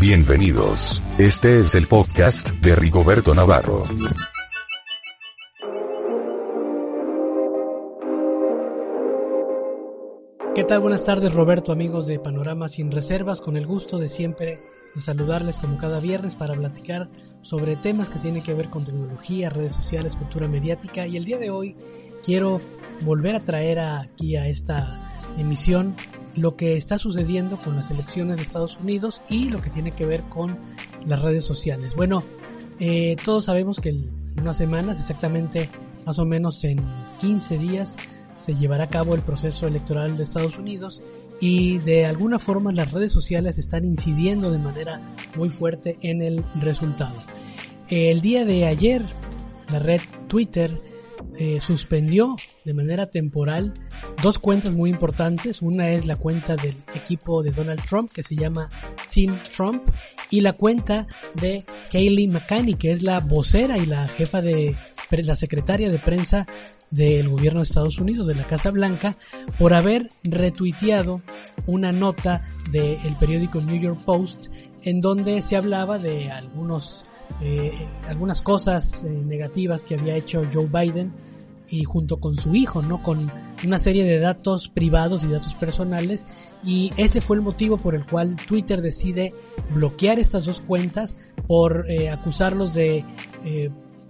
Bienvenidos. Este es el podcast de Rigoberto Navarro. ¿Qué tal? Buenas tardes Roberto, amigos de Panorama Sin Reservas, con el gusto de siempre de saludarles como cada viernes para platicar sobre temas que tienen que ver con tecnología, redes sociales, cultura mediática y el día de hoy quiero volver a traer aquí a esta emisión lo que está sucediendo con las elecciones de Estados Unidos y lo que tiene que ver con las redes sociales. Bueno, eh, todos sabemos que en unas semanas, exactamente más o menos en 15 días, se llevará a cabo el proceso electoral de Estados Unidos y de alguna forma las redes sociales están incidiendo de manera muy fuerte en el resultado. El día de ayer, la red Twitter eh, suspendió de manera temporal dos cuentas muy importantes. Una es la cuenta del equipo de Donald Trump que se llama Team Trump y la cuenta de Kayleigh McCanny que es la vocera y la jefa de la secretaria de prensa del gobierno de Estados Unidos, de la Casa Blanca, por haber retuiteado una nota del periódico New York Post en donde se hablaba de algunos, eh, algunas cosas eh, negativas que había hecho Joe Biden y junto con su hijo, ¿no? Con una serie de datos privados y datos personales y ese fue el motivo por el cual Twitter decide bloquear estas dos cuentas por eh, acusarlos de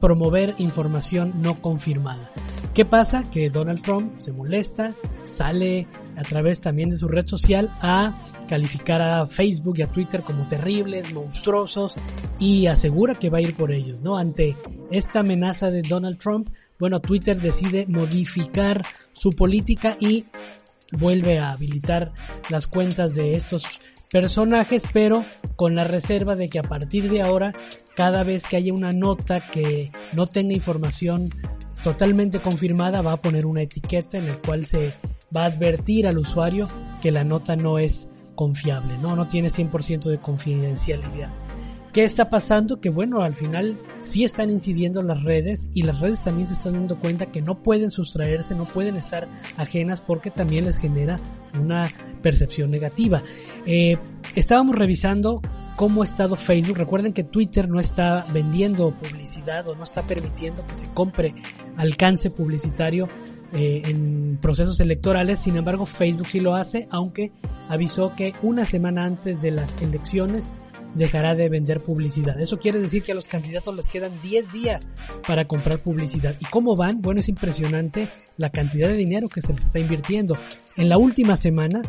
promover información no confirmada. ¿Qué pasa? Que Donald Trump se molesta, sale a través también de su red social a calificar a Facebook y a Twitter como terribles, monstruosos y asegura que va a ir por ellos, ¿no? Ante esta amenaza de Donald Trump, bueno, Twitter decide modificar su política y vuelve a habilitar las cuentas de estos personajes, pero con la reserva de que a partir de ahora, cada vez que haya una nota que no tenga información totalmente confirmada, va a poner una etiqueta en la cual se va a advertir al usuario que la nota no es confiable, no, no tiene 100% de confidencialidad. ¿Qué está pasando? Que bueno, al final sí están incidiendo las redes y las redes también se están dando cuenta que no pueden sustraerse, no pueden estar ajenas porque también les genera una percepción negativa. Eh, estábamos revisando cómo ha estado Facebook. Recuerden que Twitter no está vendiendo publicidad o no está permitiendo que se compre alcance publicitario eh, en procesos electorales. Sin embargo, Facebook sí lo hace, aunque avisó que una semana antes de las elecciones dejará de vender publicidad. Eso quiere decir que a los candidatos les quedan 10 días para comprar publicidad. ¿Y cómo van? Bueno, es impresionante la cantidad de dinero que se les está invirtiendo. En la última semana,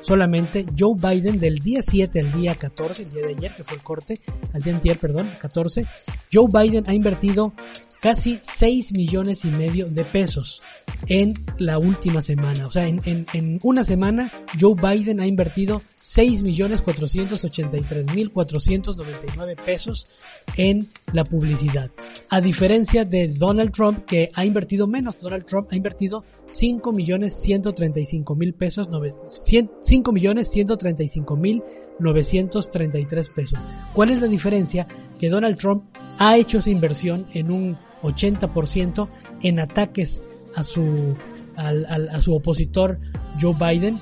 solamente Joe Biden del día 7 al día 14, el día de ayer que fue el corte, al día anterior, perdón, 14, Joe Biden ha invertido casi 6 millones y medio de pesos en la última semana. O sea, en, en, una semana Joe Biden ha invertido 6 millones 483 mil 499 pesos en la publicidad. A diferencia de Donald Trump que ha invertido menos. Donald Trump ha invertido 5 millones 135 mil pesos, 5 millones 135 mil 933 pesos. ¿Cuál es la diferencia? Que Donald Trump ha hecho esa inversión en un 80% en ataques a su, a su opositor Joe Biden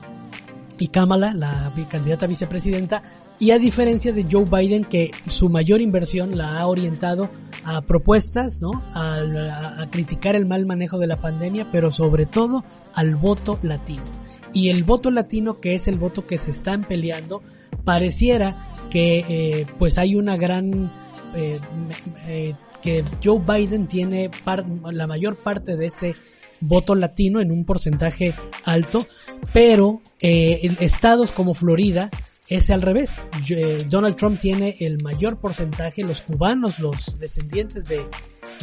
y Kamala, la candidata vicepresidenta, y a diferencia de Joe Biden que su mayor inversión la ha orientado a propuestas, ¿no? A, a, criticar el mal manejo de la pandemia, pero sobre todo al voto latino. Y el voto latino, que es el voto que se están peleando, pareciera que eh, pues hay una gran eh, eh, que Joe Biden tiene la mayor parte de ese voto latino en un porcentaje alto, pero eh, en estados como Florida es al revés. Eh, Donald Trump tiene el mayor porcentaje, los cubanos, los descendientes de,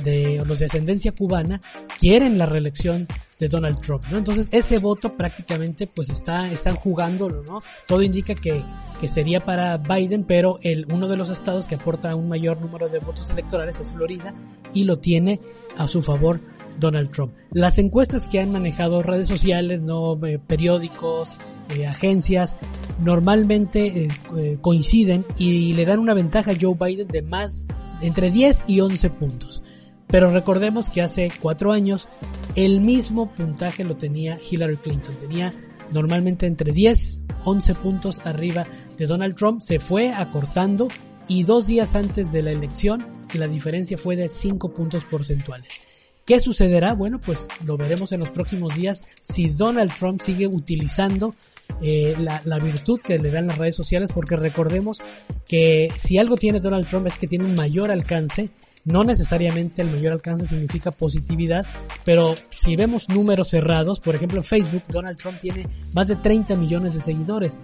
de los de ascendencia cubana, quieren la reelección Donald Trump, ¿no? Entonces ese voto prácticamente pues está, están jugándolo, ¿no? Todo indica que, que sería para Biden, pero el, uno de los estados que aporta un mayor número de votos electorales es Florida y lo tiene a su favor Donald Trump. Las encuestas que han manejado redes sociales, no eh, periódicos, eh, agencias, normalmente eh, coinciden y le dan una ventaja a Joe Biden de más entre 10 y 11 puntos. Pero recordemos que hace cuatro años el mismo puntaje lo tenía Hillary Clinton. Tenía normalmente entre 10, 11 puntos arriba de Donald Trump. Se fue acortando y dos días antes de la elección la diferencia fue de 5 puntos porcentuales. ¿Qué sucederá? Bueno, pues lo veremos en los próximos días si Donald Trump sigue utilizando eh, la, la, virtud que le dan las redes sociales, porque recordemos que si algo tiene Donald Trump es que tiene un mayor alcance. No necesariamente el mayor alcance significa positividad, pero si vemos números cerrados, por ejemplo en Facebook, Donald Trump tiene más de 30 millones de seguidores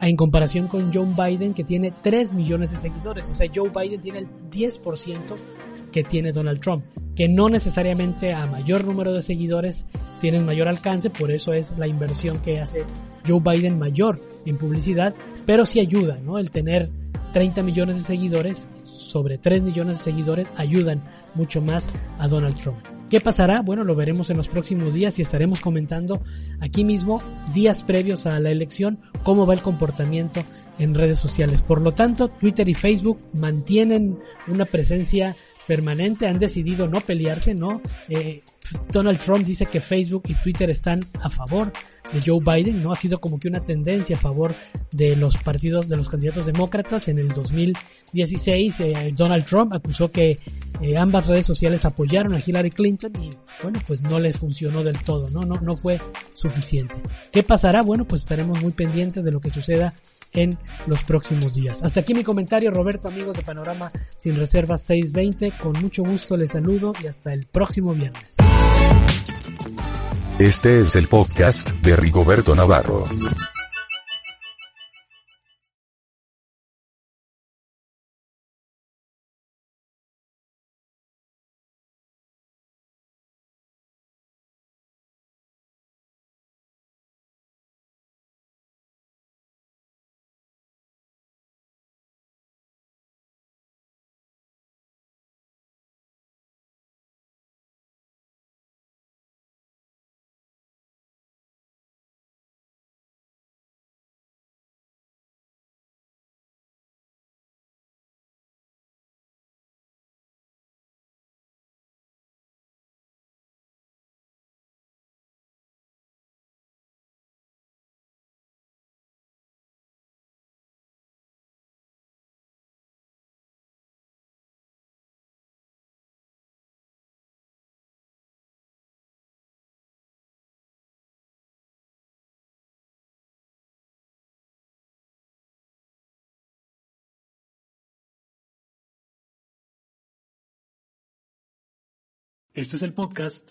en comparación con Joe Biden que tiene 3 millones de seguidores. O sea, Joe Biden tiene el 10% que tiene Donald Trump, que no necesariamente a mayor número de seguidores tienen mayor alcance, por eso es la inversión que hace Joe Biden mayor en publicidad, pero sí ayuda, ¿no? El tener 30 millones de seguidores sobre 3 millones de seguidores ayudan mucho más a Donald Trump. ¿Qué pasará? Bueno, lo veremos en los próximos días y estaremos comentando aquí mismo, días previos a la elección, cómo va el comportamiento en redes sociales. Por lo tanto, Twitter y Facebook mantienen una presencia permanente, han decidido no pelearse, ¿no? Eh, Donald Trump dice que Facebook y Twitter están a favor de Joe Biden, ¿no? Ha sido como que una tendencia a favor de los partidos, de los candidatos demócratas. En el 2016, eh, Donald Trump acusó que eh, ambas redes sociales apoyaron a Hillary Clinton y, bueno, pues no les funcionó del todo, ¿no? No, no fue suficiente. ¿Qué pasará? Bueno, pues estaremos muy pendientes de lo que suceda en los próximos días. Hasta aquí mi comentario, Roberto, amigos de Panorama Sin Reservas 620. Con mucho gusto les saludo y hasta el próximo viernes. Este es el podcast de Rigoberto Navarro. Este es el podcast